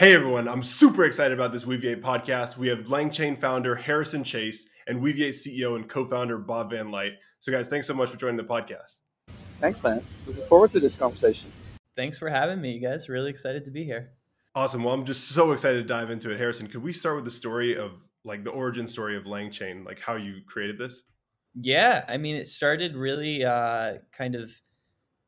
Hey everyone, I'm super excited about this Weaviate podcast. We have LangChain founder Harrison Chase and Weaviate CEO and co-founder Bob Van Luijt. So guys, thanks so much for joining the podcast. Thanks, man. Looking forward to this conversation. Thanks for having me, you guys. Really excited to be here. Awesome. Well, I'm just so excited to dive into it. Harrison, could we start with the story of like the origin story of LangChain, like how you created this? Yeah, I mean, it started really uh, kind of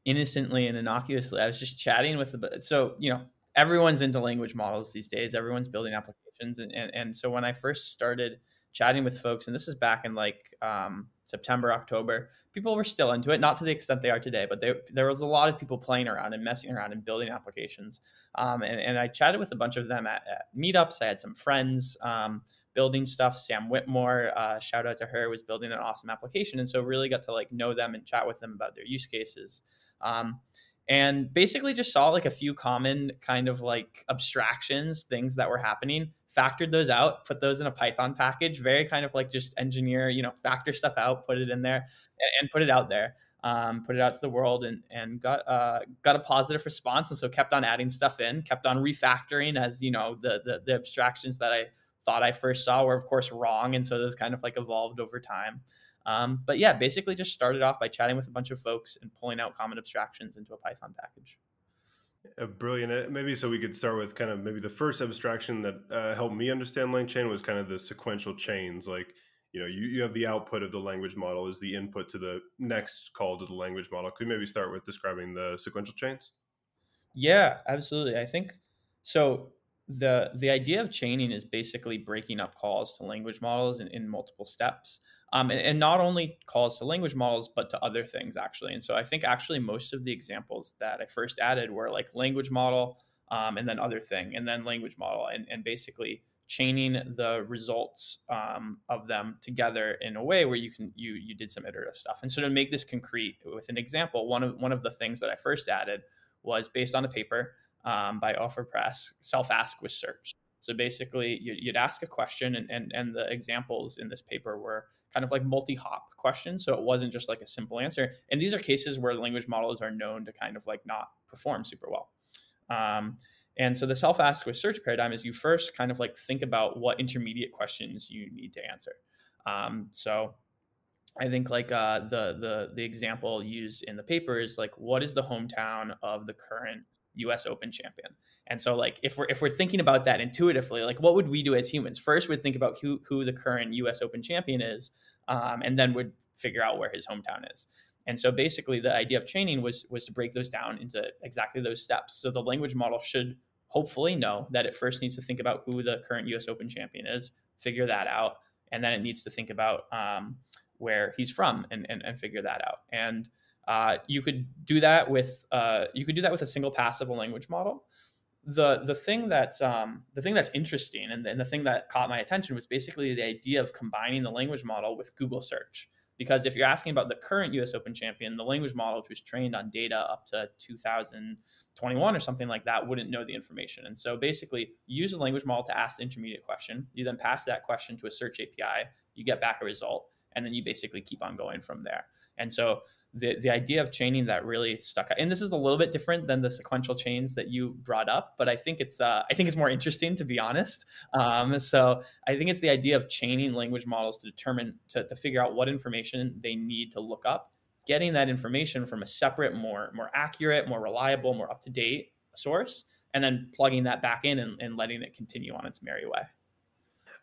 innocently and innocuously. I was just chatting with the so you know everyone's into language models these days. Everyone's building applications, and and, and so when I first started chatting with folks, and this is back in like um, September, October, people were still into it, not to the extent they are today, but they, there was a lot of people playing around and messing around and building applications. Um, and, and, I chatted with a bunch of them at, at meetups. I had some friends um, building stuff. Sam Whitmore, uh, shout out to her, was building an awesome application, and so really got to like know them and chat with them about their use cases. Um, and basically just saw like a few common kind of like abstractions, things that were happening, factored those out, put those in a Python package, very kind of like just engineer, you know, factor stuff out, put it in there and put it out there. Um, put it out to the world and and got uh, got a positive response and so kept on adding stuff in kept on refactoring as you know the, the the abstractions that I thought I first saw were of course wrong and so those kind of like evolved over time um, but yeah, basically just started off by chatting with a bunch of folks and pulling out common abstractions into a Python package. Uh, brilliant. Uh, maybe so we could start with kind of maybe the first abstraction that uh, helped me understand LangChain was kind of the sequential chains. Like, you know, you, you have the output of the language model is the input to the next call to the language model. Could we maybe start with describing the sequential chains? Yeah, absolutely. I think so the the idea of chaining is basically breaking up calls to language models in, in multiple steps. Um, and, and, not only calls to language models but to other things actually. And so i think actually most of the examples that i first added were like language model um, and then other thing and then language model and, and basically chaining the results um, of them together in a way where you can you you did some iterative stuff. And so to make this concrete with an example one of one of the things that i first added was based on a paper um, by Ofir Press, self ask with search. So basically, you'd ask a question, and, and, and the examples in this paper were kind of like multi hop questions. So it wasn't just like a simple answer. And these are cases where language models are known to kind of like not perform super well. Um, and so the self ask with search paradigm is you first kind of like think about what intermediate questions you need to answer. Um, so I think like uh, the the the example used in the paper is like what is the hometown of the current US Open champion. And so like if we're if we're thinking about that intuitively, like what would we do as humans? First we'd think about who who the current US Open champion is, um, and then would figure out where his hometown is. And so basically the idea of chaining was was to break those down into exactly those steps. So the language model should hopefully know that it first needs to think about who the current US Open champion is, figure that out, and then it needs to think about um, where he's from and, and, and figure that out. And uh, you could do that with uh, you could do that with a single pass of a language model. The the thing that's um, the thing that's interesting and, and the thing that caught my attention was basically the idea of combining the language model with Google search. Because if you're asking about the current U.S. Open champion, the language model, which was trained on data up to 2021 or something like that, wouldn't know the information. And so basically, you use a language model to ask the intermediate question. You then pass that question to a search API. You get back a result, and then you basically keep on going from there. And so the the idea of chaining that really stuck out. And this is a little bit different than the sequential chains that you brought up, but I think it's uh, I think it's more interesting to be honest. Um, so I think it's the idea of chaining language models to determine to, to figure out what information they need to look up, getting that information from a separate, more more accurate, more reliable, more up to date source, and then plugging that back in and, and letting it continue on its merry way.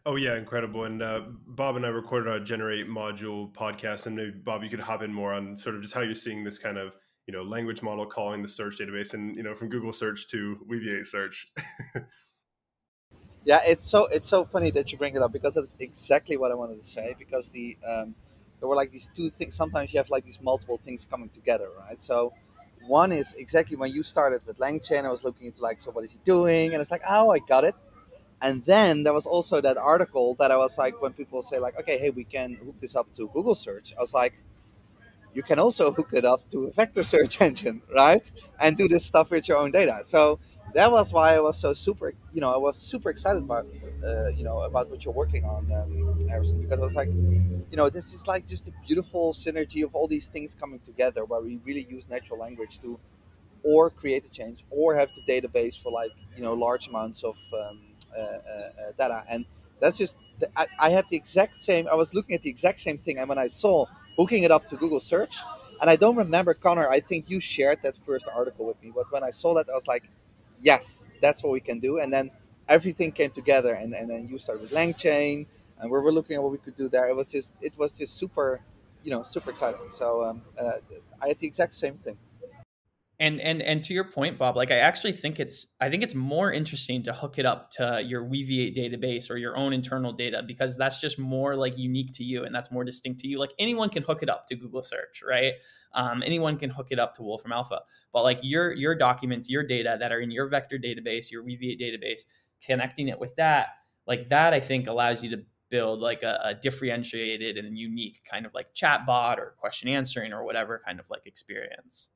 Oh yeah, incredible! And uh, Bob and I recorded our Generate module podcast, and maybe Bob, you could hop in more on sort of just how you're seeing this kind of you know language model calling the search database, and you know from Google search to Weaviate search. yeah, it's so it's so funny that you bring it up because that's exactly what I wanted to say. Because the um, there were like these two things. Sometimes you have like these multiple things coming together, right? So one is exactly when you started with LangChain, I was looking into like, so what is he doing? And it's like, oh, I got it and then there was also that article that I was like, when people say like, okay, hey, we can hook this up to Google search. I was like, you can also hook it up to a vector search engine, right? And do this stuff with your own data. So that was why I was so super, you know, I was super excited about, uh, you know, about what you're working on, um, Harrison, because I was like, you know, this is like just a beautiful synergy of all these things coming together where we really use natural language to or create a change, or have the database for like you know large amounts of um, data. And that's just I, I had the exact same. I was looking at the exact same thing, and when I saw hooking it up to Google search, and I don't remember Connor. I think you shared that first article with me, but when I saw that, I was like, yes, that's what we can do. And then everything came together, and, and then you started with LangChain, and we were looking at what we could do there. It was just it was just super, you know, super exciting. So um, uh, I had the exact same thing and and and to your point bob like i actually think it's i think it's more interesting to hook it up to your weaviate database or your own internal data because that's just more like unique to you and that's more distinct to you. Like anyone can hook it up to google search right? Um, anyone can hook it up to wolfram alpha. But like your your documents your data that are in your vector database your weaviate database connecting it with that like that i think allows you to build like a, a differentiated and unique kind of like chat bot or question answering or whatever kind of like experience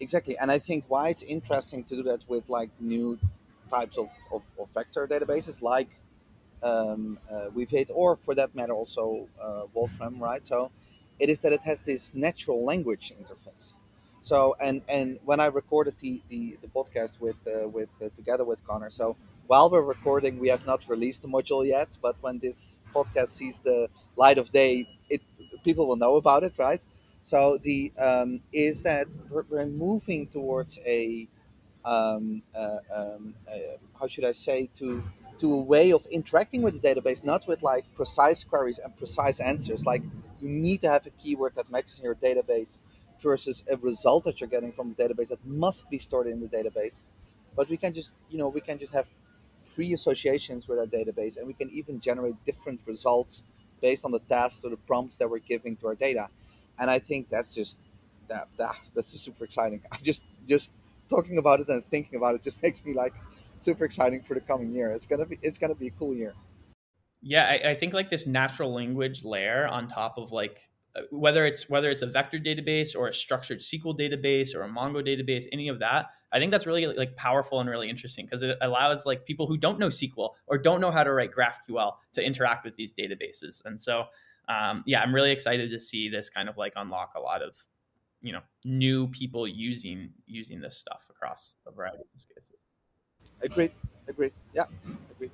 exactly and i think why it's interesting to do that with like new types of, of, of vector databases like um, uh, hit, or for that matter also uh, wolfram right? So it is that it has this natural language interface. So and and when i recorded the the, the podcast with uh, with uh, together with connor so while we're recording we have not released the module yet but when this podcast sees the light of day it people will know about it right so the um, is that we're, moving towards a um, uh, um, how should I say to to a way of interacting with the database, not with like precise queries and precise answers. Like you need to have a keyword that matches in your database versus a result that you're getting from the database that must be stored in the database. But we can just you know we can just have free associations with our database, and we can even generate different results based on the tasks or the prompts that we're giving to our data and I think that's just that that that's just super exciting. I just just talking about it and thinking about it just makes me like super exciting for the coming year. It's gonna be it's gonna be a cool year. Yeah, I, I think like this natural language layer on top of like uh, whether it's whether it's a vector database or a structured SQL database or a Mongo database, any of that, I think that's really like powerful and really interesting because it allows like people who don't know SQL or don't know how to write GraphQL to interact with these databases. And so um, yeah, I'm really excited to see this kind of like unlock a lot of you know new people using using this stuff across a variety of use cases. Agreed. Agreed. Yeah. Agreed.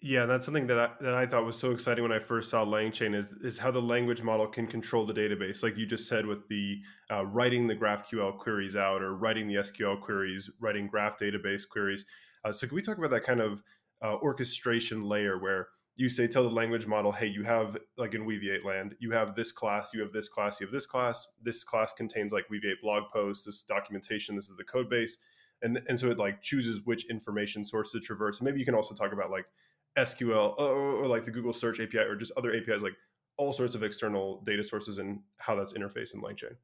Yeah, that's something that I, that I thought was so exciting when I first saw LangChain is is how the language model can control the database, like you just said with the uh, writing the GraphQL queries out or writing the SQL queries, writing graph database queries. Uh, so, can we talk about that kind of uh, orchestration layer where you say tell the language model hey you have like in weaviate land you have this class you have this class you have this class. This class contains like weaviate blog posts this documentation this is the code base. And and so it like chooses which information source to traverse. Maybe you can also talk about like sql or, or like the google search api or just other apis like all sorts of external data sources and how that's interfaced in langchain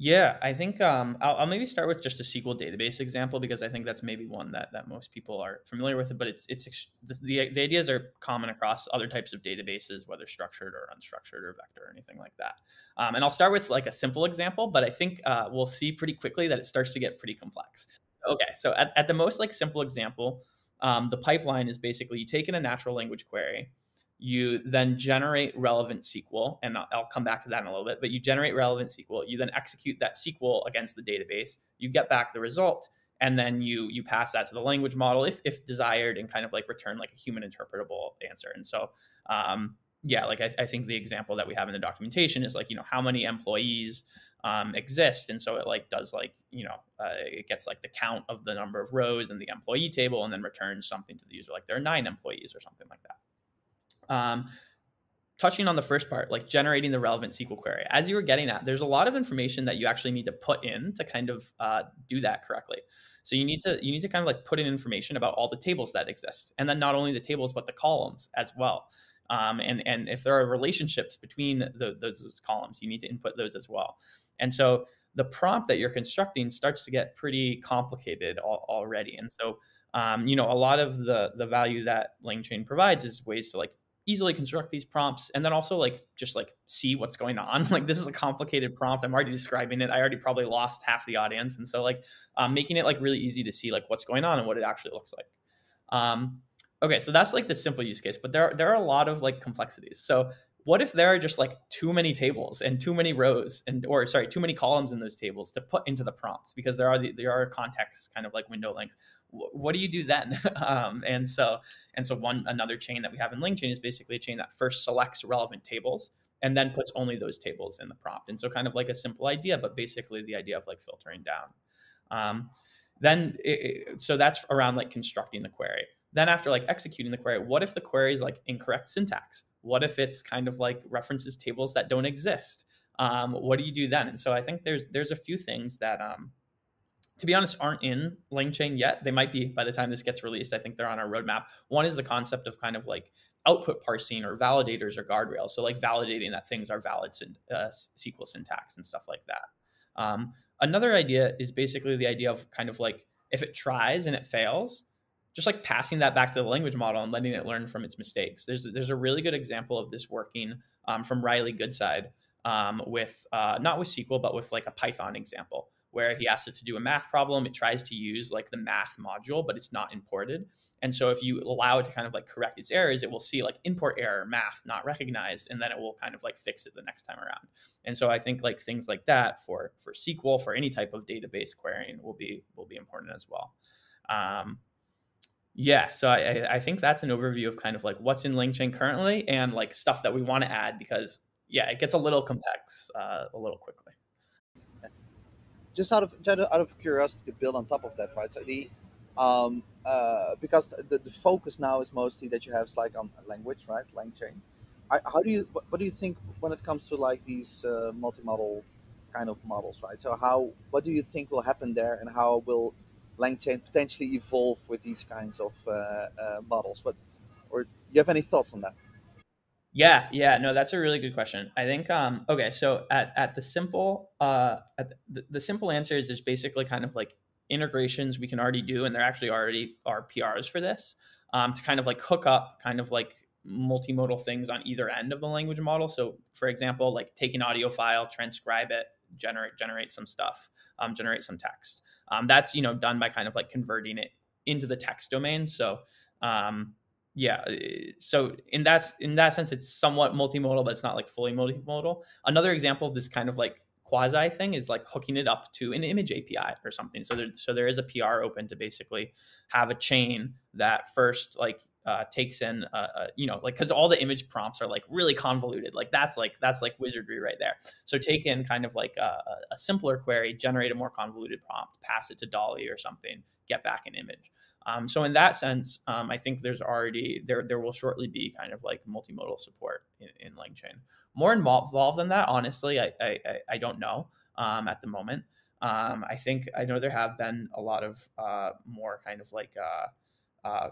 yeah, I think um, I'll, I'll, maybe start with just a SQL database example because I think that's maybe one that, that most people are familiar with. But it's it's the, the, ideas are common across other types of databases, whether structured or unstructured or vector or anything like that. Um, and I'll start with like a simple example, but I think uh, we'll see pretty quickly that it starts to get pretty complex. Okay, so at, at the most like simple example, um, the pipeline is basically you take in a natural language query you then generate relevant SQL, and I'll, come back to that in a little bit, but you generate relevant SQL. You then execute that SQL against the database. You get back the result, and then you you pass that to the language model if, if desired, and kind of like return like a human interpretable answer. And so, um, yeah, like I, I, think the example that we have in the documentation is like you know how many employees um, exist, and so it like does like you know uh, it gets like the count of the number of rows in the employee table, and then returns something to the user like there are nine employees or something like that. Um, touching on the first part, like generating the relevant SQL query, as you were getting at, there's a lot of information that you actually need to put in to kind of uh, do that correctly. So you need to you need to kind of like put in information about all the tables that exist, and then not only the tables but the columns as well. Um, and and if there are relationships between the, those, those columns, you need to input those as well. And so the prompt that you're constructing starts to get pretty complicated al- already. And so um, you know a lot of the the value that LangChain provides is ways to like easily construct these prompts and then also like just like see what's going on. Like this is a complicated prompt. I'm already describing it. I already probably lost half the audience. And so like um, making it like really easy to see like what's going on and what it actually looks like. Um, okay so that's like the simple use case but there, are, there are a lot of like complexities. So what if there are just like too many tables and too many rows and or sorry too many columns in those tables to put into the prompts? Because there are the, there are context kind of like window length what do you do then? Um, and so and so one another chain that we have in LangChain is basically a chain that first selects relevant tables and then puts only those tables in the prompt. And so kind of like a simple idea but basically the idea of like filtering down. Um, then it, so that's around like constructing the query. Then after like executing the query what if the query is like incorrect syntax? What if it's kind of like references tables that don't exist? Um, what do you do then? And so i think there's there's a few things that um, to be honest aren't in langchain yet. They might be by the time this gets released. I think they're on our roadmap. One is the concept of kind of like output parsing or validators or guardrails. So like validating that things are valid uh, sql syntax and stuff like that. Um, another idea is basically the idea of kind of like if it tries and it fails just like passing that back to the language model and letting it learn from its mistakes. There's there's a really good example of this working um, from Riley Goodside um, with uh, not with SQL but with like a Python example where he asks it to do a math problem. It tries to use like the math module, but it's not imported. And so if you allow it to kind of like correct its errors, it will see like import error, math not recognized, and then it will kind of like fix it the next time around. And so I think like things like that for for SQL for any type of database querying will be will be important as well. Um, yeah, so I, I think that's an overview of kind of like what's in LangChain currently and like stuff that we want to add because yeah, it gets a little complex uh, a little quickly. Just out of out of curiosity to build on top of that, right? So the um, uh, because the, the focus now is mostly that you have like on language, right? LangChain. I, how do you what do you think when it comes to like these uh, multi-modal kind of models, right? So how what do you think will happen there, and how will LangChain potentially evolve with these kinds of uh, uh, models. But or do you have any thoughts on that? Yeah, yeah, no, that's a really good question. I think um, okay, so at, at the simple uh, at the, the simple answer is there's basically kind of like integrations we can already do, and there actually already are PRs for this um, to kind of like hook up kind of like multimodal things on either end of the language model. So, for example, like take an audio file, transcribe it, generate generate some stuff, um, generate some text. Um, that's you know done by kind of like converting it into the text domain. So um, yeah, uh, so in that in that sense, it's somewhat multimodal, but it's not like fully multimodal. Another example of this kind of like quasi thing is like hooking it up to an image API or something. So there, so there is a PR open to basically have a chain that first like uh, takes in, uh, uh, you know, like because all the image prompts are like really convoluted. Like that's like that's like wizardry right there. So take in kind of like a, a simpler query, generate a more convoluted prompt, pass it to DALL-E or something, get back an image. Um, so in that sense, um, I think there's already there there will shortly be kind of like multimodal support in, in LangChain. More involved than that, honestly, I I, I don't know um, at the moment. Um, I think I know there have been a lot of uh, more kind of like uh, uh,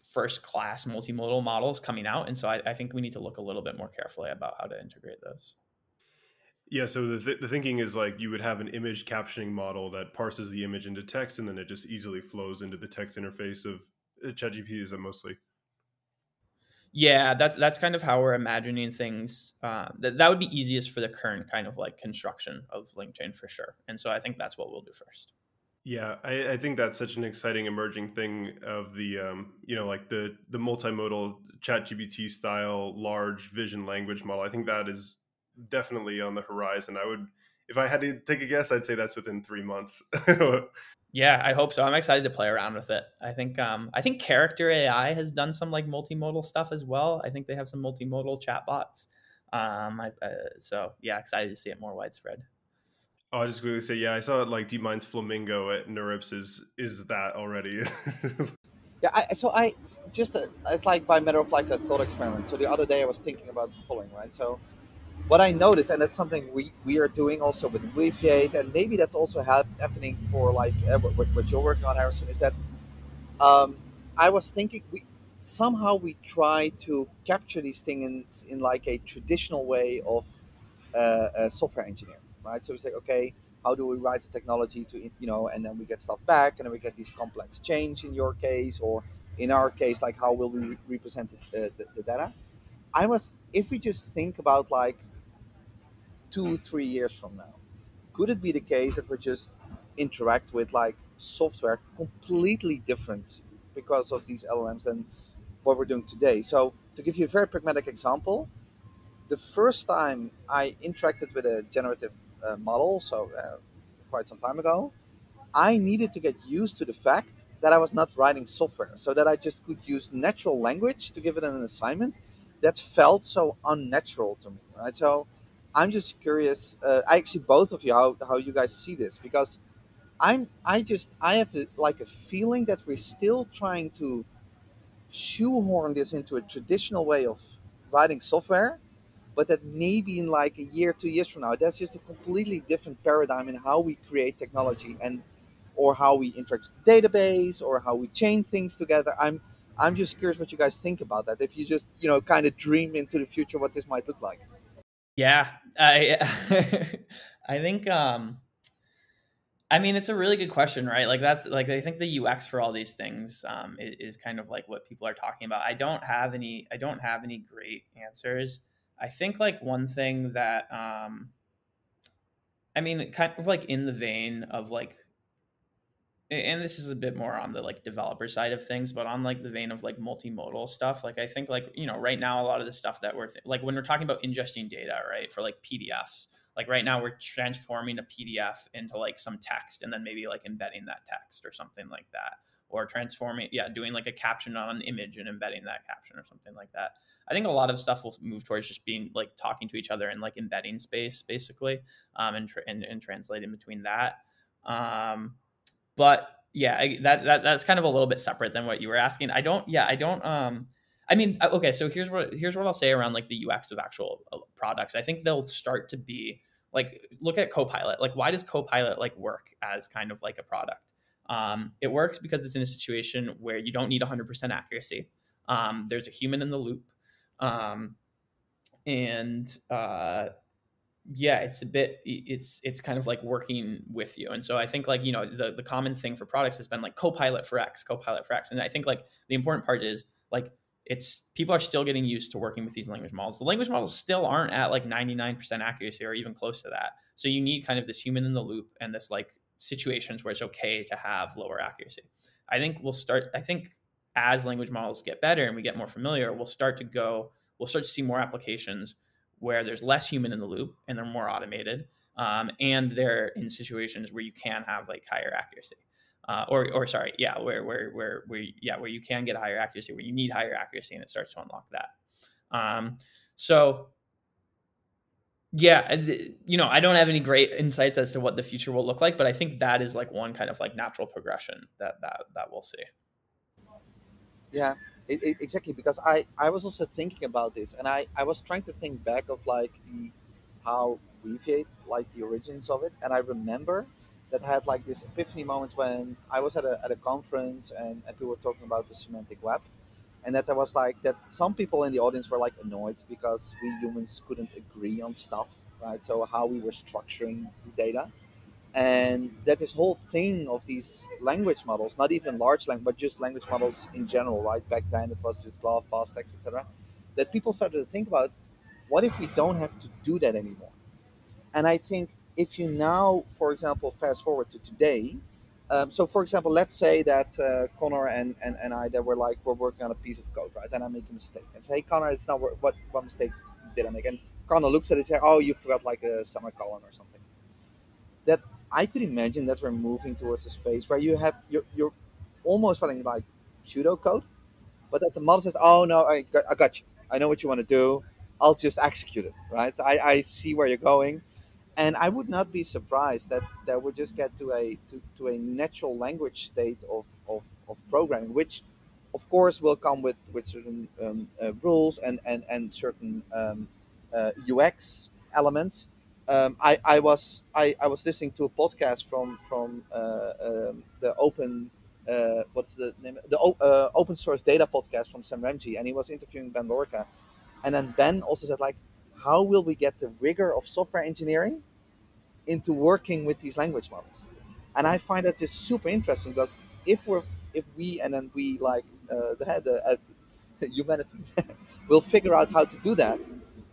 first class multimodal models coming out. And so I, I, think we need to look a little bit more carefully about how to integrate those. Yeah, so the, th- the thinking is like you would have an image captioning model that parses the image into text and then it just easily flows into the text interface of uh, ChatGPT, is that mostly? Yeah, that's that's kind of how we're imagining things. Uh, that that would be easiest for the current kind of like construction of LangChain for sure. And so I think that's what we'll do first. Yeah, I, I, think that's such an exciting emerging thing of the um, you know like the the multimodal chat GPT style large vision language model. I think that is definitely on the horizon. I would if I had to take a guess, I'd say that's within three months. yeah, I hope so. I'm excited to play around with it. I think um, I think Character AI has done some like multimodal stuff as well. I think they have some multimodal chatbots. Um, I, uh, so yeah, excited to see it more widespread. Oh, I'll just quickly say, yeah, I saw it like DeepMind's Flamingo at NeurIPS is is that already. yeah, I, so I just uh, it's like by matter of like a thought experiment. So the other day I was thinking about the following, right? So what I noticed, and that's something we, we are doing also with Weaviate, and maybe that's also ha- happening for like uh, what, what you're working on, Harrison, is that um, I was thinking we somehow we try to capture these things in, in like a traditional way of uh, a software engineer right? So we say, okay, how do we write the technology to, you know, and then we get stuff back, and then we get these complex change in your case, or in our case, like how will we re- represent the, the, the data? I must, if we just think about like two, three years from now, could it be the case that we just interact with like software completely different because of these LLMs than what we're doing today? So to give you a very pragmatic example, the first time I interacted with a generative uh, model, so uh, quite some time ago, I needed to get used to the fact that I was not writing software, so that I just could use natural language to give it an assignment that felt so unnatural to me, right? So I'm just curious. Uh, I actually both of you how how you guys see this because I'm I just I have a, like a feeling that we're still trying to shoehorn this into a traditional way of writing software, but that maybe in like a year, two years from now, that's just a completely different paradigm in how we create technology and or how we interact with the database or how we chain things together. I'm I'm just curious what you guys think about that. If you just you know kind of dream into the future what this might look like. Yeah, I I think um I mean it's a really good question, right? Like that's like I think the UX for all these things um is, is kind of like what people are talking about. I don't have any I don't have any great answers. I think like one thing that um I mean kind of like in the vein of like and this is a bit more on the like developer side of things but on like the vein of like multimodal stuff like i think like you know right now a lot of the stuff that we're th- like when we're talking about ingesting data right for like pdfs like right now we're transforming a pdf into like some text and then maybe like embedding that text or something like that or transforming yeah doing like a caption on an image and embedding that caption or something like that. I think a lot of stuff will move towards just being like talking to each other in like embedding space basically um, and, tra- and, and translating between that um, but yeah, I, that that that's kind of a little bit separate than what you were asking. I don't. Yeah, I don't. Um, I mean, uh, okay. So here's what here's what I'll say around like the UX of actual uh, products. I think they'll start to be like look at Copilot. Like, why does Copilot like work as kind of like a product? Um, it works because it's in a situation where you don't need 100% accuracy. Um, there's a human in the loop, um, and uh, yeah it's a bit it's it's kind of like working with you. And so i think like you know the the common thing for products has been like copilot for x copilot for x. And i think like the important part is like it's people are still getting used to working with these language models. The language models still aren't at like 99% accuracy or even close to that. So you need kind of this human in the loop and this like situations where it's okay to have lower accuracy. I think we'll start i think as language models get better and we get more familiar we'll start to go we'll start to see more applications where there's less human in the loop and they're more automated um, and they're in situations where you can have like higher accuracy. Uh, or, or sorry yeah where, where where where yeah where you can get higher accuracy where you need higher accuracy and it starts to unlock that. Um, so yeah you know i don't have any great insights as to what the future will look like but i think that is like one kind of like natural progression that that that we'll see. Yeah it, it, exactly because I, I was also thinking about this and I, I was trying to think back of like the how Weaviate like the origins of it and I remember that I had like this epiphany moment when I was at a, at a conference and, and people were talking about the semantic web and that there was like that some people in the audience were like annoyed because we humans couldn't agree on stuff right? So how we were structuring the data and that this whole thing of these language models not even large language but just language models in general right? Back then it was just GloVe fast text etc that people started to think about what if we don't have to do that anymore? And i think if you now for example fast forward to today um, so for example let's say that uh, connor and, and, and i that were like we're working on a piece of code right? And i make a mistake. And say hey connor it's not what what mistake did i make? And connor looks at it and says oh you forgot like a semicolon or something. That I could imagine that we're moving towards a space where you have you're, you're almost running like pseudo code, but that the model says, "Oh no, I got, I got you. I know what you want to do. I'll just execute it." Right? I, I see where you're going, and I would not be surprised that that would just get to a to, to a natural language state of, of, of programming, which of course will come with with certain um, uh, rules and and and certain um, uh, UX elements um, I, I was I, I was listening to a podcast from from uh, um, the open uh, what's the name? The uh, open source data podcast from Sam Ramji and he was interviewing Ben Lorica and then Ben also said like how will we get the rigor of software engineering into working with these language models? And I find that just super interesting because if we're if we and then we like uh, the head uh, humanity will figure out how to do that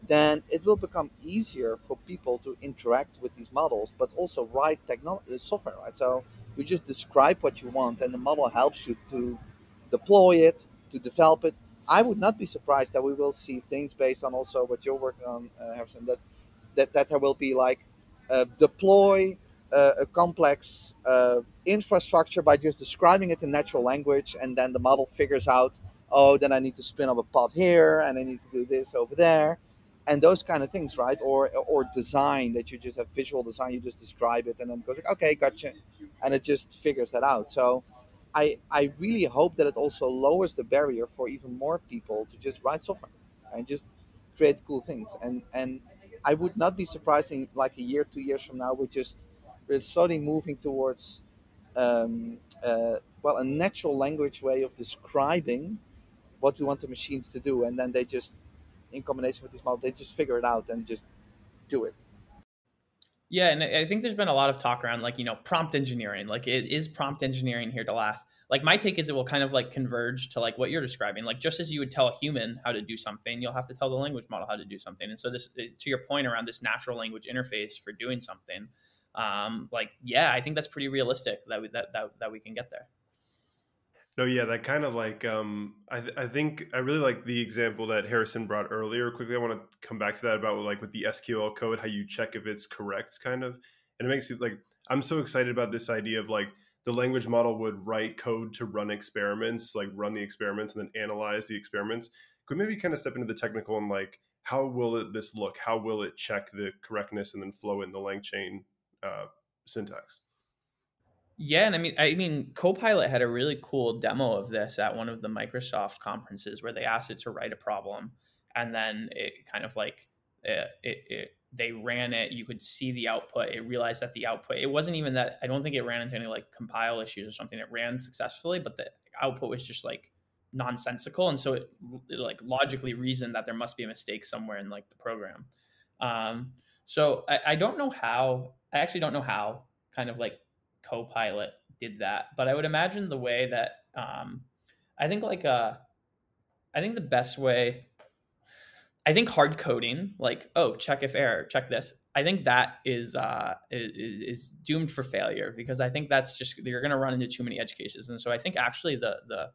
then it will become easier for people to interact with these models, but also write technology uh, software, right? So you just describe what you want, and the model helps you to deploy it, to develop it. I would not be surprised that we will see things based on also what you're working on, uh, Harrison. That that that there will be like uh, deploy uh, a complex uh, infrastructure by just describing it in natural language, and then the model figures out, oh, then I need to spin up a pod here, and I need to do this over there, and those kind of things, right? Or or design that you just have visual design, you just describe it, and then it goes like, okay, gotcha, and it just figures that out. So. I, I really hope that it also lowers the barrier for even more people to just write software and just create cool things. And and I would not be surprised in like a year, two years from now, we're just we're slowly moving towards um, uh, well a natural language way of describing what we want the machines to do, and then they just in combination with this model, they just figure it out and just do it. Yeah, and I think there's been a lot of talk around like you know prompt engineering. Like, it is prompt engineering here to last? Like, my take is it will kind of like converge to like what you're describing. Like, just as you would tell a human how to do something, you'll have to tell the language model how to do something. And so, this to your point around this natural language interface for doing something, um, like yeah, I think that's pretty realistic that we, that that that we can get there. No, yeah, that kind of like um, I, th- I think I really like the example that Harrison brought earlier. Quickly, I want to come back to that about like with the SQL code, how you check if it's correct, kind of, and it makes it like I'm so excited about this idea of like the language model would write code to run experiments, like run the experiments and then analyze the experiments. Could maybe kind of step into the technical and like how will it this look? How will it check the correctness and then flow in the LangChain uh, syntax? Yeah, and I mean, I mean, Copilot had a really cool demo of this at one of the Microsoft conferences where they asked it to write a problem, and then it kind of like it, it, it they ran it. You could see the output. It realized that the output. It wasn't even that. I don't think it ran into any like compile issues or something. It ran successfully, but the output was just like nonsensical, and so it, it like logically reasoned that there must be a mistake somewhere in like the program. Um, so I, I don't know how. I actually don't know how. Kind of like Copilot did that, but I would imagine the way that um, I think like uh, I think the best way. I think hard coding, like oh check if error, check this. I think that is uh, is, is doomed for failure because I think that's just you're going to run into too many edge cases, and so I think actually the the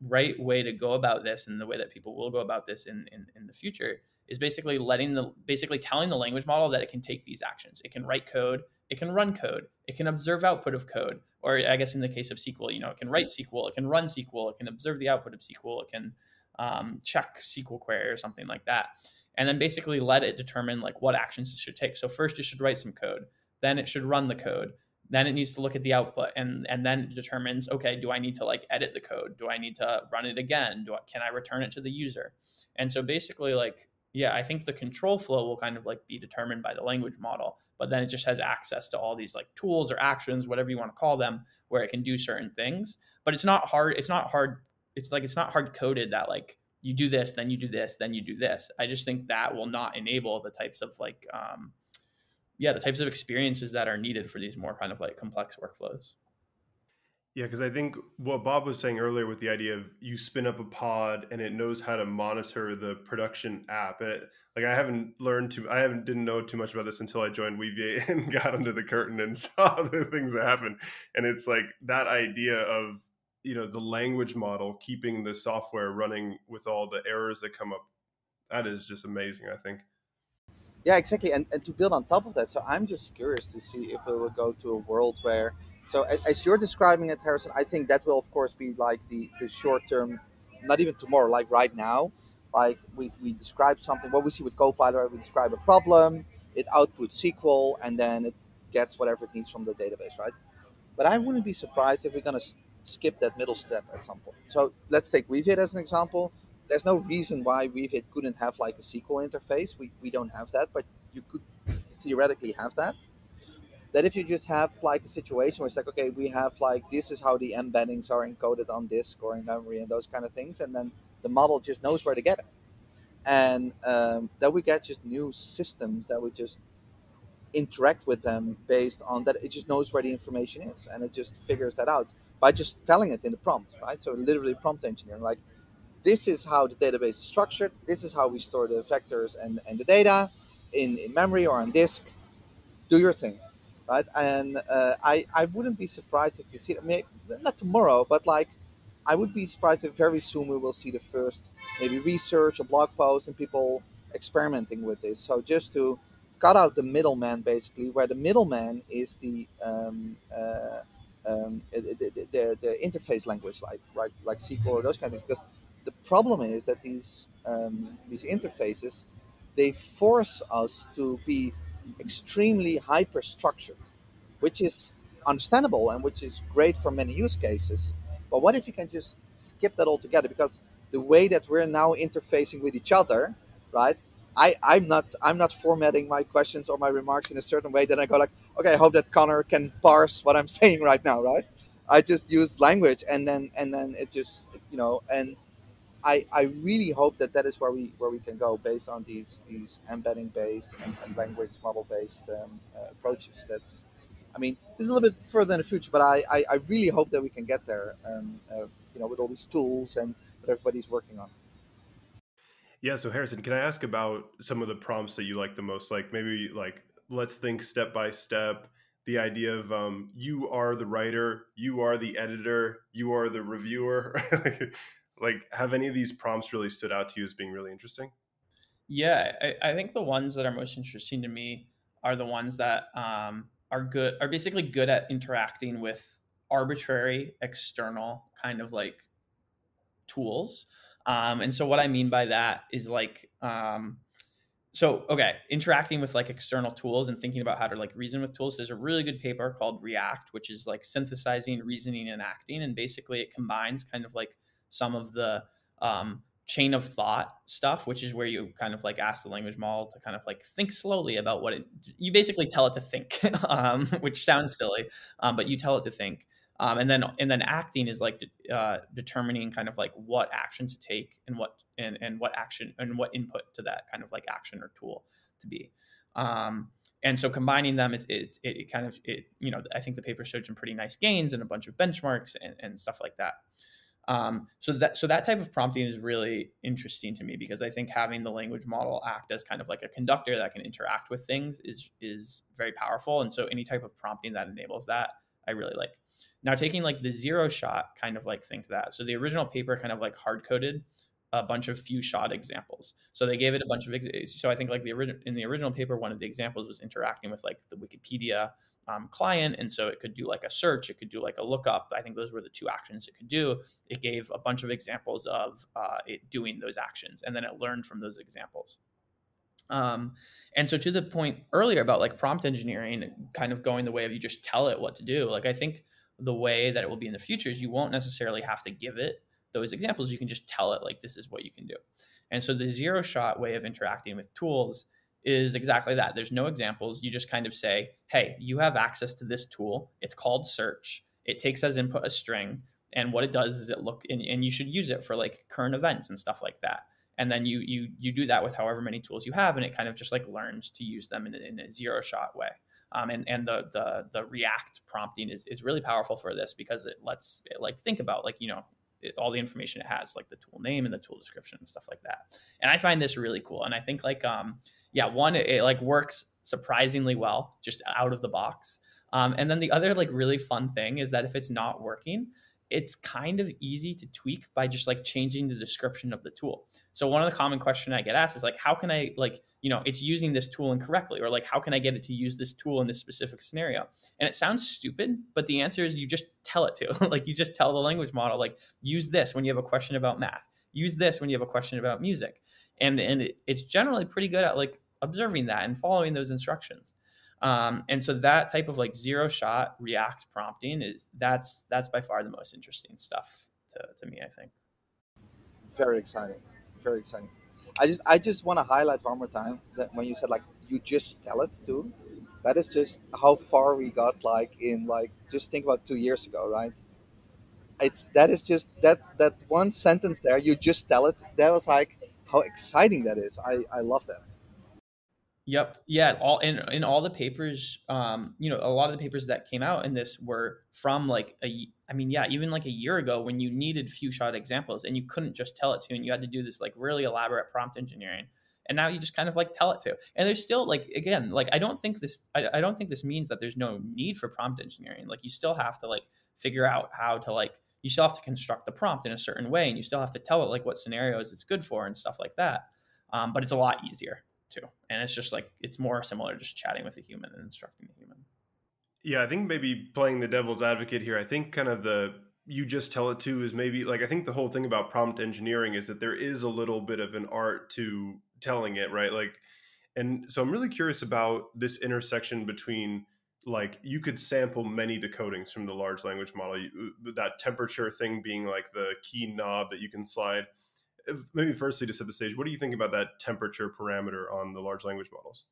right way to go about this and the way that people will go about this in, in, in the future is basically letting the basically telling the language model that it can take these actions. It can write code, it can run code, it can observe output of code, or I guess in the case of SQL, you know, it can write SQL, it can run SQL, it can observe the output of SQL, it can um, check SQL query or something like that, and then basically let it determine like what actions it should take. So first, it should write some code, then it should run the code, then it needs to look at the output and and then it determines okay do i need to like edit the code? Do i need to run it again? Do I, can i return it to the user? And so basically like yeah, I think the control flow will kind of like be determined by the language model, but then it just has access to all these like tools or actions, whatever you want to call them, where it can do certain things. But it's not hard. It's not hard. It's like it's not hard coded that like you do this, then you do this, then you do this. I just think that will not enable the types of like, um, yeah, the types of experiences that are needed for these more kind of like complex workflows. Yeah, because I think what Bob was saying earlier with the idea of you spin up a pod and it knows how to monitor the production app. And it, like I haven't learned to, I haven't didn't know too much about this until I joined Weaviate and got under the curtain and saw the things that happen. And it's like that idea of you know the language model keeping the software running with all the errors that come up. That is just amazing. I think. Yeah, exactly. And and to build on top of that, so I'm just curious to see if it will go to a world where so as you're describing it, Harrison, I think that will of course be like the, the short term, not even tomorrow, like right now. Like we, we describe something, what we see with Copilot, we describe a problem, it outputs SQL, and then it gets whatever it needs from the database, right? But I wouldn't be surprised if we're going to skip that middle step at some point. So let's take Weaviate as an example. There's no reason why Weaviate couldn't have like a SQL interface. We, we don't have that, but you could theoretically have that that if you just have like a situation where it's like okay we have like this is how the embeddings are encoded on disk or in memory and those kind of things and then the model just knows where to get it. And um, that we get just new systems that we just interact with them based on that it just knows where the information is and it just figures that out by just telling it in the prompt right? So literally prompt engineering like this is how the database is structured this is how we store the vectors and, and the data in, in memory or on disk. Do your thing right? And uh, I I wouldn't be surprised if you see. I mean, not tomorrow, but like I would be surprised if very soon we will see the first maybe research or blog post, and people experimenting with this. So just to cut out the middleman, basically, where the middleman is the um, uh, um, the, the, the, interface language, like right, like SQL or those kind of things. Because the problem is that these um, these interfaces they force us to be extremely hyper structured, which is understandable and which is great for many use cases. But what if you can just skip that altogether? Because the way that we're now interfacing with each other, right? I, I'm not I'm not formatting my questions or my remarks in a certain way that I go like, okay, I hope that Connor can parse what I'm saying right now, right? I just use language and then and then it just you know and I, I really hope that that is where we where we can go based on these these embedding based and, and language model based um, uh, approaches. That's I mean, this is a little bit further in the future, but I, I, I really hope that we can get there. Um, uh, you know, with all these tools and what everybody's working on. Yeah. So Harrison, can I ask about some of the prompts that you like the most? Like maybe like let's think step by step. The idea of um, you are the writer, you are the editor, you are the reviewer. like, have any of these prompts really stood out to you as being really interesting? Yeah, I, I think the ones that are most interesting to me are the ones that um, are good are basically good at interacting with arbitrary external kind of like tools. Um, and so what I mean by that is like um, so okay interacting with like external tools and thinking about how to like reason with tools there's a really good paper called react which is like synthesizing reasoning and acting and basically it combines kind of like some of the um, chain of thought stuff, which is where you kind of like ask the language model to kind of like think slowly about what it. You basically tell it to think, um, which sounds silly, um, but you tell it to think. Um, and then and then acting is like uh, determining kind of like what action to take and what and, and what action and what input to that kind of like action or tool to be. Um, and so combining them, it, it, it kind of it you know I think the paper showed some pretty nice gains and a bunch of benchmarks and, and stuff like that. Um, so that so that type of prompting is really interesting to me because I think having the language model act as kind of like a conductor that can interact with things is is very powerful. And so any type of prompting that enables that, I really like. Now taking like the zero shot kind of like thing to that. So the original paper kind of like hard coded a bunch of few shot examples. So they gave it a bunch of so I think like the original in the original paper one of the examples was interacting with like the Wikipedia um, client. And so it could do like a search, it could do like a lookup. I think those were the two actions it could do. It gave a bunch of examples of uh, it doing those actions, and then it learned from those examples. Um, and so to the point earlier about like prompt engineering, kind of going the way of you just tell it what to do. Like I think the way that it will be in the future is you won't necessarily have to give it those examples. You can just tell it like this is what you can do. And so the zero shot way of interacting with tools is exactly that. There's no examples. You just kind of say, hey, you have access to this tool. It's called search. It takes as input a string. And what it does is it look and, and you should use it for like current events and stuff like that. And then you you you do that with however many tools you have, and it kind of just like learns to use them in, in a zero shot way. Um, and and the the the React prompting is is really powerful for this because it lets it like think about like you know it, all the information it has, like the tool name and the tool description and stuff like that. And I find this really cool. And I think like um yeah, one it, it like works surprisingly well just out of the box. Um, and then the other like really fun thing is that if it's not working, it's kind of easy to tweak by just like changing the description of the tool. So one of the common questions I get asked is like, how can I like, you know, it's using this tool incorrectly, or like, how can I get it to use this tool in this specific scenario? And it sounds stupid, but the answer is you just tell it to, like, you just tell the language model, like, use this when you have a question about math, use this when you have a question about music, and and it, it's generally pretty good at like observing that and following those instructions. Um, and so that type of like zero shot React prompting is that's that's by far the most interesting stuff to, to me. I think. Very exciting, very exciting. I just I just want to highlight one more time that when you said like you just tell it to, that is just how far we got. Like in like just think about two years ago, right? It's that is just that that one sentence there. You just tell it. That was like how exciting that is. I I love that. Yep. Yeah. All in in all the papers, um, you know, a lot of the papers that came out in this were from like a, I mean, yeah, even like a year ago when you needed few shot examples and you couldn't just tell it to, and you had to do this like really elaborate prompt engineering, and now you just kind of like tell it to. And there's still like again, like I don't think this, I, I don't think this means that there's no need for prompt engineering. Like you still have to like figure out how to like you still have to construct the prompt in a certain way and you still have to tell it like what scenarios it's good for and stuff like that um, but it's a lot easier too. And it's just like it's more similar just chatting with a human and instructing a human. Yeah i think maybe playing the devil's advocate here i think kind of the you just tell it to is maybe like i think the whole thing about prompt engineering is that there is a little bit of an art to telling it right? Like and so i'm really curious about this intersection between like you could sample many decodings from the large language model that temperature thing being like the key knob that you can slide maybe firstly to set the stage. What do you think about that temperature parameter on the large language models?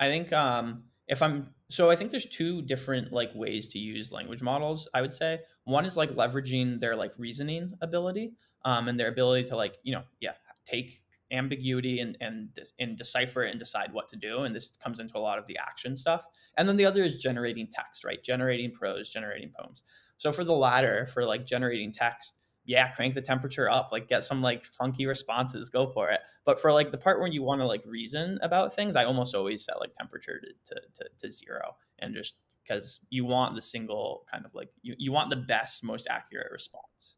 I think um if i'm so i think there's two different like ways to use language models i would say. One is like leveraging their like reasoning ability um, and their ability to like you know yeah take ambiguity and and and decipher and decide what to do and this comes into a lot of the action stuff. And then the other is generating text right? Generating prose generating poems. So for the latter for like generating text yeah crank the temperature up like get some like funky responses go for it but for like the part where you want to like reason about things i almost always set like temperature to to, to, to zero and just because you want the single kind of like you, you want the best most accurate response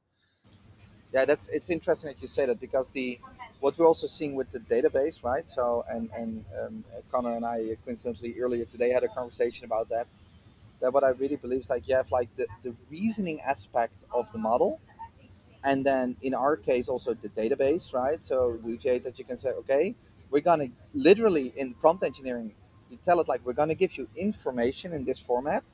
yeah, that's it's interesting that you say that because the what we're also seeing with the database, right? So and and um, Connor and I coincidentally earlier today had a conversation about that. That what I really believe is like you have like the, the reasoning aspect of the model, and then in our case also the database, right? So we say that you can say, okay, we're gonna literally in prompt engineering, you tell it like we're gonna give you information in this format,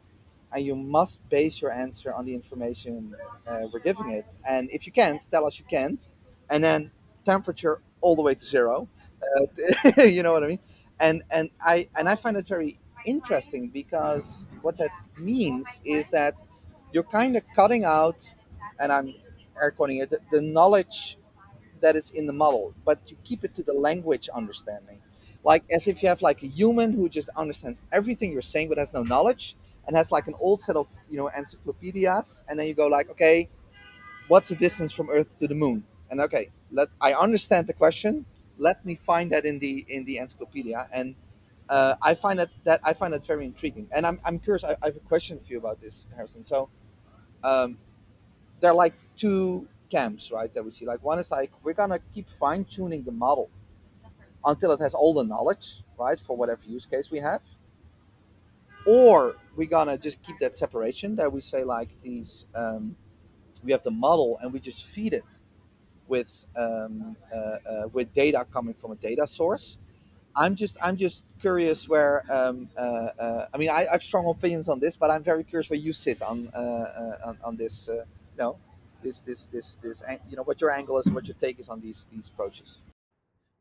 and you must base your answer on the information uh, we're giving it. And if you can't, tell us you can't, and then temperature all the way to zero. Uh, you know what I mean? And and I and I find it very interesting because what that means is that you're kind of cutting out, and I'm air the, the knowledge that is in the model, but you keep it to the language understanding. Like as if you have like a human who just understands everything you're saying but has no knowledge and has like an old set of you know encyclopedias, and then you go like, okay, what's the distance from Earth to the Moon? And okay, let I understand the question. Let me find that in the in the encyclopedia, and uh, I find that that I find that very intriguing. And I'm I'm curious. I, I have a question for you about this, Harrison. So, um, there are like two camps, right? That we see. Like one is like we're gonna keep fine tuning the model until it has all the knowledge, right, for whatever use case we have or we're gonna just keep that separation that we say like these um, we have the model and we just feed it with um, uh, uh, with data coming from a data source i'm just i'm just curious where um, uh, uh i mean I, I, have strong opinions on this but i'm very curious where you sit on uh, uh, on, on, this know this this this this you know what your angle is what your take is on these these approaches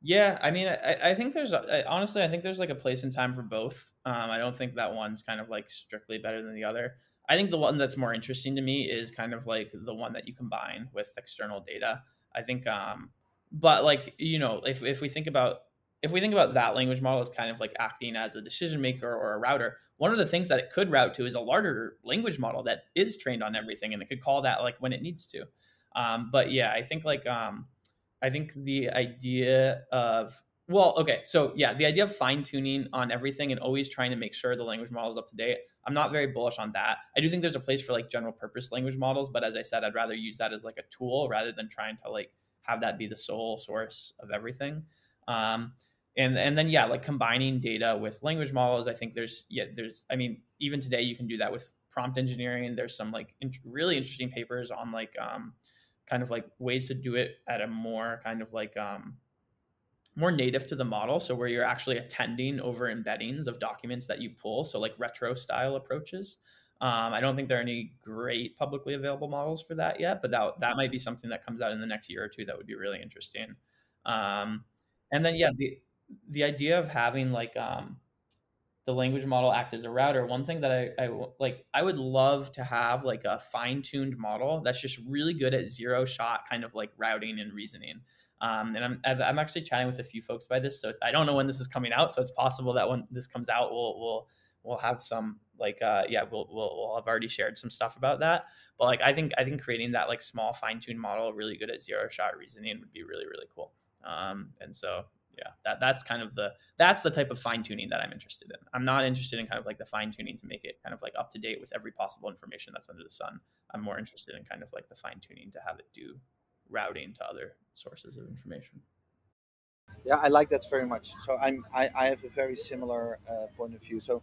yeah, I mean, I, I think there's I, honestly, I think there's like a place and time for both. Um, I don't think that one's kind of like strictly better than the other. I think the one that's more interesting to me is kind of like the one that you combine with external data. I think, um, but like you know, if if we think about if we think about that language model as kind of like acting as a decision maker or a router, one of the things that it could route to is a larger language model that is trained on everything, and it could call that like when it needs to. Um, but yeah, I think like um, I think the idea of well, okay, so yeah, the idea of fine tuning on everything and always trying to make sure the language model is up to date. I'm not very bullish on that. I do think there's a place for like general purpose language models, but as I said, I'd rather use that as like a tool rather than trying to like have that be the sole source of everything. Um, and and then yeah, like combining data with language models. I think there's yeah, there's I mean, even today you can do that with prompt engineering. There's some like really interesting papers on like um, kind of like ways to do it at a more kind of like um, more native to the model. So where you're actually attending over embeddings of documents that you pull. So like retro style approaches. Um, I don't think there are any great publicly available models for that yet, but that that might be something that comes out in the next year or two that would be really interesting. Um, and then yeah, the the idea of having like um, the language model act as a router one thing that I, I like i would love to have like a fine-tuned model that's just really good at zero shot kind of like routing and reasoning. Um, and I'm, I'm actually chatting with a few folks by this so i don't know when this is coming out so it's possible that when this comes out we'll we'll we'll have some like uh yeah we'll, we'll we'll have already shared some stuff about that. But like i think i think creating that like small fine-tuned model really good at zero shot reasoning would be really really cool. Um and so yeah that that's kind of the that's the type of fine tuning that i'm interested in. I'm not interested in kind of like the fine tuning to make it kind of like up to date with every possible information that's under the sun. I'm more interested in kind of like the fine tuning to have it do routing to other sources of information. Yeah i like that very much. So i'm i, I have a very similar uh, point of view. So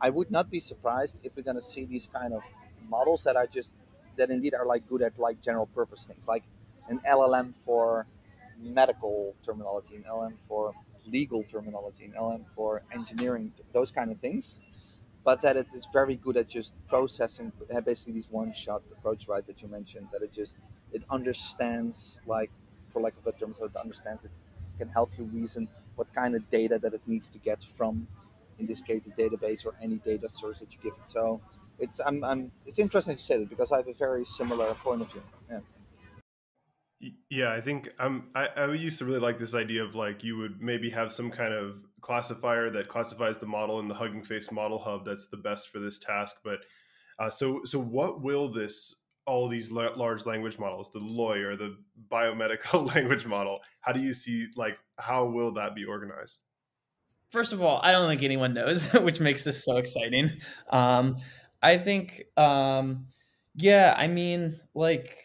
i would not be surprised if we're going to see these kind of models that are just that indeed are like good at like general purpose things like an llm for medical terminology, an LM for legal terminology, an LM for engineering, those kind of things. But that it is very good at just processing, basically these one-shot approach, right? That you mentioned, that it just it understands, like for lack of a better term, so it understands it can help you reason what kind of data that it needs to get from, in this case, a database or any data source that you give it. So it's I'm, I'm it's interesting to say that because I have a very similar point of view. Yeah. Yeah, I think I'm. I, I used to really like this idea of like you would maybe have some kind of classifier that classifies the model in the Hugging Face Model Hub that's the best for this task. But uh, so so what will this all these large language models, the lawyer, the biomedical language model? How do you see like how will that be organized? First of all, I don't think anyone knows, which makes this so exciting. Um, I think, um, yeah, I mean, like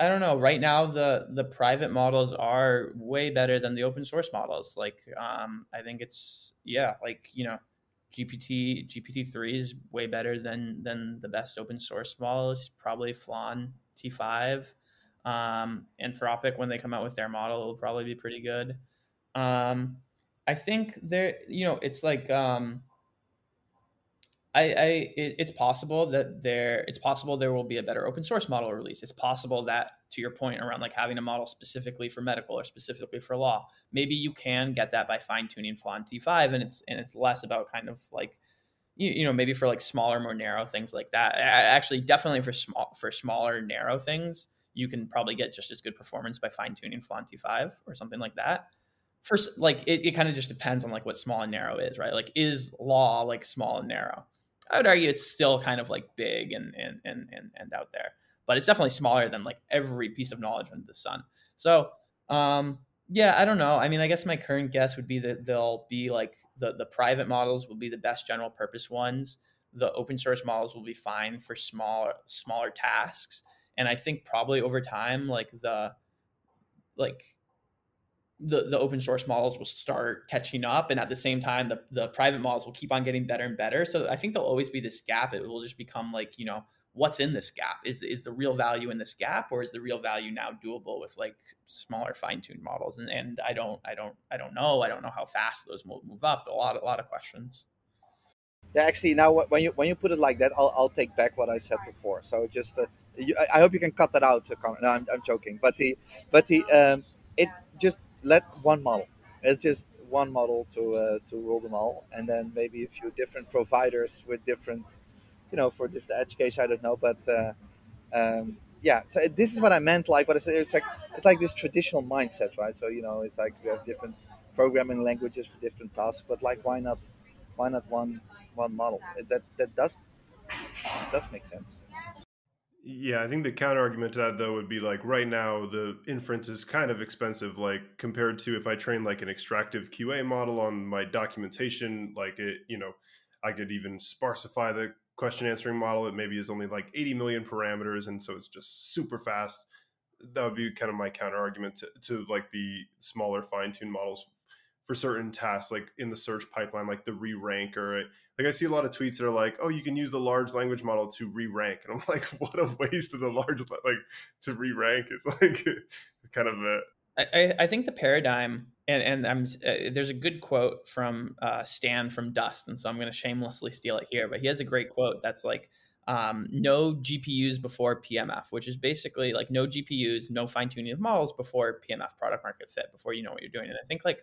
I don't know. Right now, the the private models are way better than the open source models. Like, um, I think it's yeah, like you know, GPT GPT three is way better than than the best open source models. Probably Flan T five, um, Anthropic when they come out with their model will probably be pretty good. Um, I think there, you know, it's like um, I, I it's possible that there it's possible there will be a better open source model release. It's possible that to your point around like having a model specifically for medical or specifically for law, maybe you can get that by fine tuning Flan T5, and it's and it's less about kind of like you, you know maybe for like smaller, more narrow things like that. Actually, definitely for small for smaller, narrow things, you can probably get just as good performance by fine tuning Flan T5 or something like that first like it, it kind of just depends on like what small and narrow is right like is law like small and narrow I would argue it's still kind of like big and and and and, and out there, but it's definitely smaller than like every piece of knowledge under the sun. So um, yeah, I don't know. I mean, I guess my current guess would be that they'll be like the the private models will be the best general purpose ones. The open source models will be fine for smaller smaller tasks, and I think probably over time, like the like the, the open source models will start catching up and at the same time the, the private models will keep on getting better and better. So i think there'll always be this gap. It will just become like you know what's in this gap? Is, is the real value in this gap or is the real value now doable with like smaller fine-tuned models? And, and i don't i don't i don't know. I don't know how fast those will move up. A lot a lot of questions. Yeah actually now when you when you put it like that i'll, I'll take back what i said before. So just uh, you, I hope you can cut that out. No, I'm, I'm joking. But the, but the, um, it just let one model. It's just one model to uh, to rule them all, and then maybe a few different providers with different, you know, for the edge case. I don't know, but uh, um, yeah. So this is what I meant. Like what I said, it's like it's like this traditional mindset, right? So you know, it's like we have different programming languages for different tasks, but like why not, why not one one model? That that does does make sense. Yeah, I think the counter argument to that though would be like right now the inference is kind of expensive, like compared to if I train like an extractive QA model on my documentation, like it, you know, I could even sparsify the question answering model. It maybe is only like 80 million parameters, and so it's just super fast. That would be kind of my counter argument to, to like the smaller fine tuned models for certain tasks like in the search pipeline like the re-rank or like i see a lot of tweets that are like oh you can use the large language model to re-rank and i'm like what a waste of the large like to re-rank is like kind of a I, I think the paradigm and and I'm uh, there's a good quote from uh, Stan from Dust, and so I'm going to shamelessly steal it here. But he has a great quote that's like, um, "No GPUs before PMF," which is basically like no GPUs, no fine tuning of models before PMF product market fit, before you know what you're doing. And I think like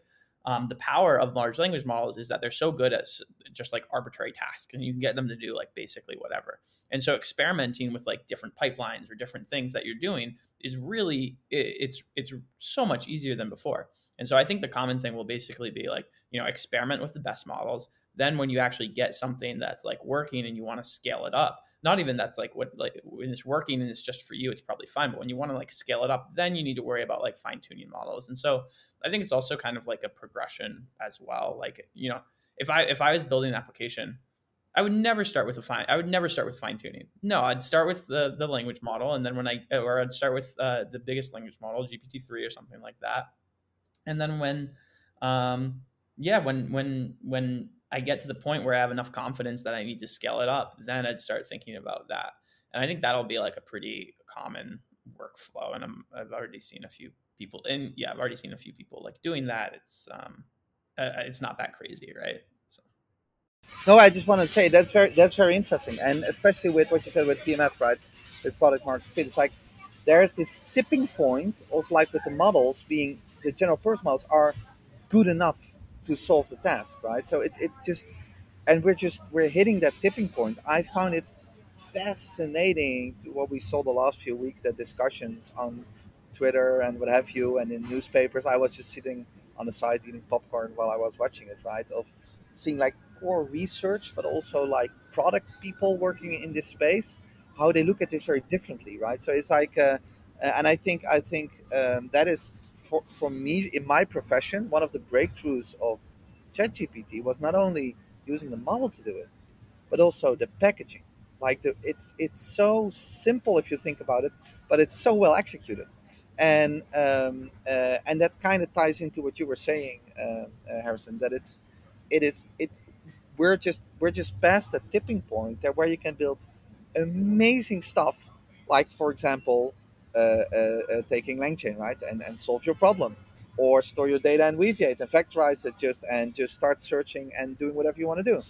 um, the power of large language models is that they're so good at just like arbitrary tasks and you can get them to do like basically whatever. And so experimenting with like different pipelines or different things that you're doing is really it's it's so much easier than before. And so i think the common thing will basically be like you know experiment with the best models then when you actually get something that's like working and you want to scale it up not even that's like what like when it's working and it's just for you it's probably fine but when you want to like scale it up then you need to worry about like fine tuning models and so i think it's also kind of like a progression as well like you know if i if i was building an application I would never start with a fine. I would never start with fine tuning. No, I'd start with the the language model, and then when I or I'd start with uh, the biggest language model, GPT three or something like that. And then when, um, yeah, when when when I get to the point where I have enough confidence that I need to scale it up, then I'd start thinking about that. And I think that'll be like a pretty common workflow. And I'm, I've already seen a few people, and yeah, I've already seen a few people like doing that. It's um, uh, it's not that crazy, right? No, I just want to say that's very that's very interesting, and especially with what you said with PMF, right? With product market fit, it's like there's this tipping point of like with the models being the general purpose models are good enough to solve the task, right? So it, it just and we're just we're hitting that tipping point. I found it fascinating to what we saw the last few weeks, the discussions on Twitter and what have you, and in newspapers. I was just sitting on the side eating popcorn while I was watching it, right? Of seeing like core research, but also like product people working in this space, how they look at this very differently, right? So it's like, uh, uh, and I think I think um, that is for for me in my profession one of the breakthroughs of ChatGPT was not only using the model to do it, but also the packaging. Like the, it's it's so simple if you think about it, but it's so well executed, and um, uh, and that kind of ties into what you were saying, uh, uh Harrison. That it's it is it we're just we're just past the tipping point there where you can build amazing stuff like for example taking langchain right and, and solve your problem or store your data in weaviate and vectorize it just and just start searching and doing whatever you want to do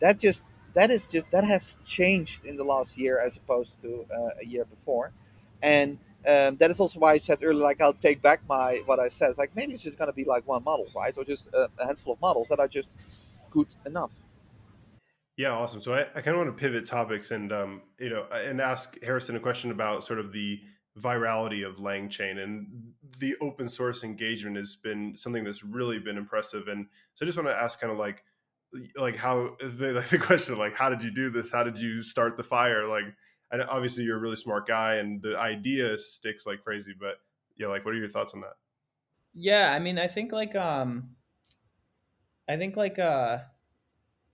that just that is just that has changed in the last year as opposed to uh, a year before and um, that is also why I said earlier, like I'll take back my what I said. It's like maybe it's just gonna be like one model, right, or just a, a handful of models that are just good enough. Yeah, awesome. So I, I kind of want to pivot topics and um, you know and ask Harrison a question about sort of the virality of LangChain and the open source engagement has been something that's really been impressive. And so I just want to ask kind of like like how like the question like how did you do this? How did you start the fire? Like and obviously you're a really smart guy and the idea sticks like crazy, but yeah, like what are your thoughts on that? Yeah, I mean I think like um I think like uh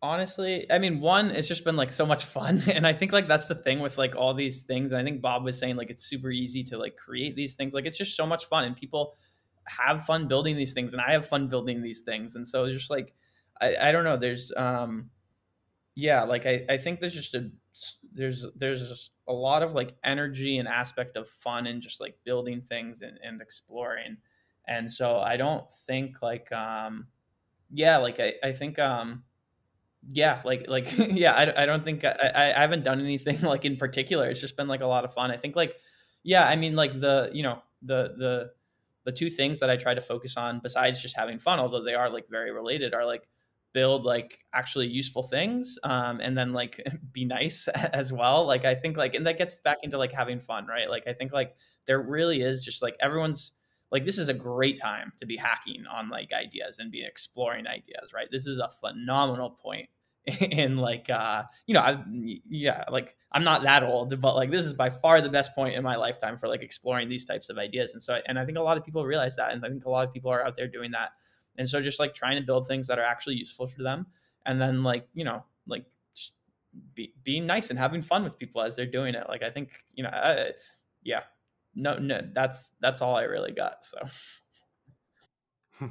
honestly i mean one it's just been like so much fun. And i think like that's the thing with like all these things and i think bob was saying like it's super easy to like create these things. Like it's just so much fun and people have fun building these things and i have fun building these things. And so it's just like i, I don't know there's um yeah like I, I think there's just a there's there's a lot of like energy and aspect of fun and just like building things and, and exploring. And so i don't think like um yeah like i, I think um yeah like like yeah i, I don't think I, I haven't done anything like in particular. It's just been like a lot of fun. I think like yeah i mean like the you know the the the two things that i try to focus on besides just having fun although they are like very related are like build like actually useful things um, and then like be nice as well. Like i think like and that gets back into like having fun right? Like i think like there really is just like everyone's like this is a great time to be hacking on like ideas and be exploring ideas right? This is a phenomenal point in like uh you know i yeah like i'm not that old but like this is by far the best point in my lifetime for like exploring these types of ideas. And so and i think a lot of people realize that and i think a lot of people are out there doing that. And so just like trying to build things that are actually useful for them and then like you know like be, being nice and having fun with people as they're doing it. Like i think you know yeah no, no, that's that's all I really got. So.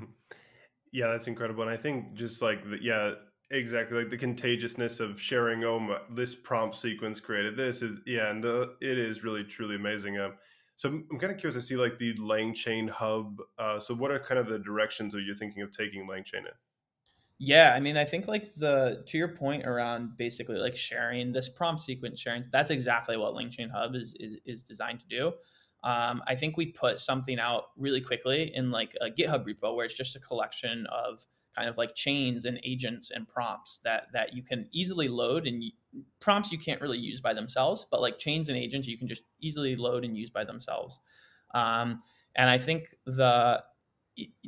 yeah, that's incredible, and I think just like the, yeah, exactly like the contagiousness of sharing. Oh, my, this prompt sequence created this is yeah, and the, it is really truly amazing. Um, so I'm kind of curious to see like the LangChain hub. Uh, so what are kind of the directions are you thinking of taking LangChain in? Yeah, I mean, I think like the to your point around basically like sharing this prompt sequence sharing, that's exactly what LangChain Hub is, is, is designed to do um, I think we put something out really quickly in like a GitHub repo where it's just a collection of kind of like chains and agents and prompts that that you can easily load and prompts you can't really use by themselves, but like chains and agents you can just easily load and use by themselves. Um, and I think the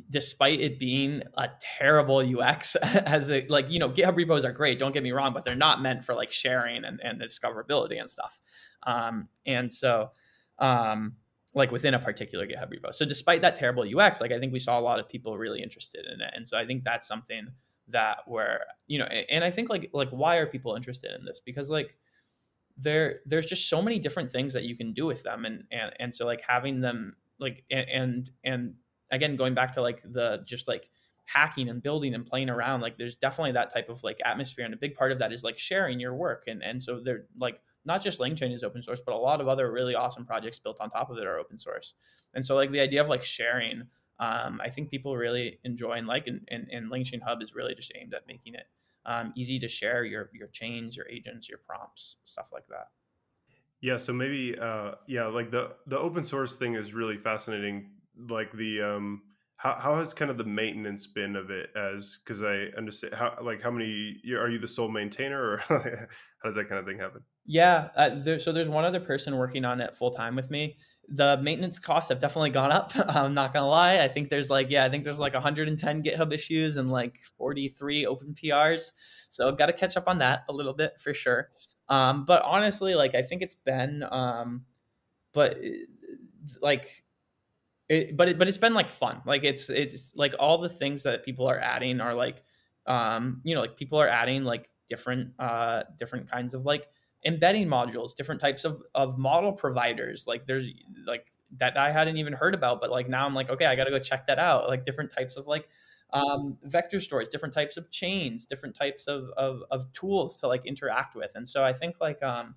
despite it being a terrible UX as a like you know GitHub repos are great don't get me wrong but they're not meant for like sharing and, and discoverability and stuff um, and so um, like within a particular GitHub repo. So despite that terrible UX like I think we saw a lot of people really interested in it. And so I think that's something that where you know and I think like like why are people interested in this? Because like there there's just so many different things that you can do with them. And and and so like having them like and and again going back to like the just like hacking and building and playing around like there's definitely that type of like atmosphere. And a big part of that is like sharing your work. And and so they're like not just LangChain is open source but a lot of other really awesome projects built on top of it are open source. And so like the idea of like sharing um, I think people really enjoy and like and, and, and LangChain Hub is really just aimed at making it um, easy to share your your chains your agents your prompts stuff like that. Yeah so maybe uh, yeah like the the open source thing is really fascinating. Like the um how, how has kind of the maintenance been of it as because i understand how like how many are you the sole maintainer or how does that kind of thing happen yeah uh, there, so there's one other person working on it full time with me. The maintenance costs have definitely gone up i'm not gonna lie. I think there's like yeah i think there's like 110 github issues and like 43 open prs so got to catch up on that a little bit for sure. Um, but honestly like i think it's been um, but like it, but it, but it's been like fun. Like it's it's like all the things that people are adding are like, um, you know, like people are adding like different uh different kinds of like embedding modules, different types of of model providers. Like there's like that I hadn't even heard about, but like now I'm like, okay, I got to go check that out. Like different types of like um, vector stores, different types of chains, different types of, of of tools to like interact with. And so I think like um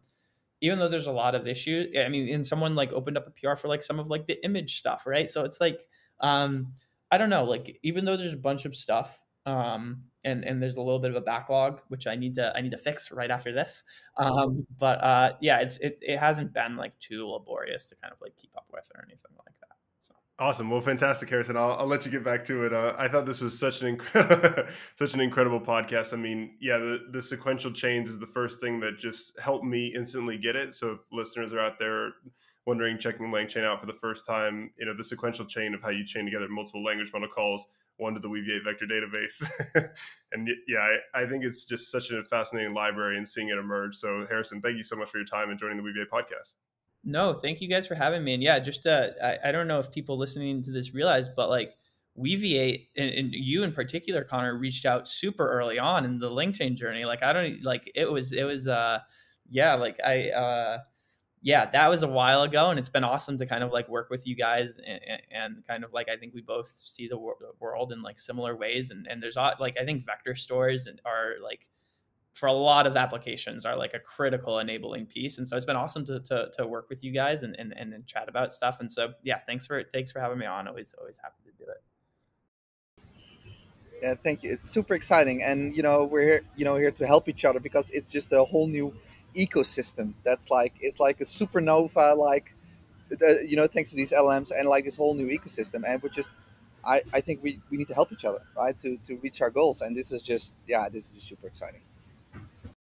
even though there's a lot of issues i mean and someone like opened up a pr for like some of like the image stuff right so it's like um i don't know like even though there's a bunch of stuff um and and there's a little bit of a backlog which i need to i need to fix right after this um but uh yeah it's it, it hasn't been like too laborious to kind of like keep up with or anything like that Awesome. Well, fantastic, Harrison. I'll, I'll let you get back to it. Uh, I thought this was such an incredible, such an incredible podcast. I mean, yeah, the, the sequential chains is the first thing that just helped me instantly get it. So if listeners are out there wondering, checking LangChain out for the first time, you know, the sequential chain of how you chain together multiple language model calls, one to the Weaviate vector database. and yeah, I, I, think it's just such a fascinating library and seeing it emerge. So Harrison, thank you so much for your time and joining the Weaviate podcast. No, thank you guys for having me. And yeah, just uh, I, I don't know if people listening to this realize, but like Weaviate and, and, you in particular, Connor, reached out super early on in the LangChain journey. Like I don't like it was it was uh yeah like I uh yeah that was a while ago and it's been awesome to kind of like work with you guys and, and kind of like I think we both see the world in like similar ways and and there's like I think vector stores are like for a lot of applications are like a critical enabling piece. And so it's been awesome to, to, to work with you guys and, and, and chat about stuff. And so, yeah, thanks for, thanks for having me on. Always, always happy to do it. Yeah, thank you. It's super exciting. And, you know, we're here, you know, here to help each other because it's just a whole new ecosystem. That's like, it's like a supernova, like, uh, you know, thanks to these LMs and like this whole new ecosystem. And we're just, I, I think we, we need to help each other, right, to, to reach our goals. And this is just, yeah, this is super exciting.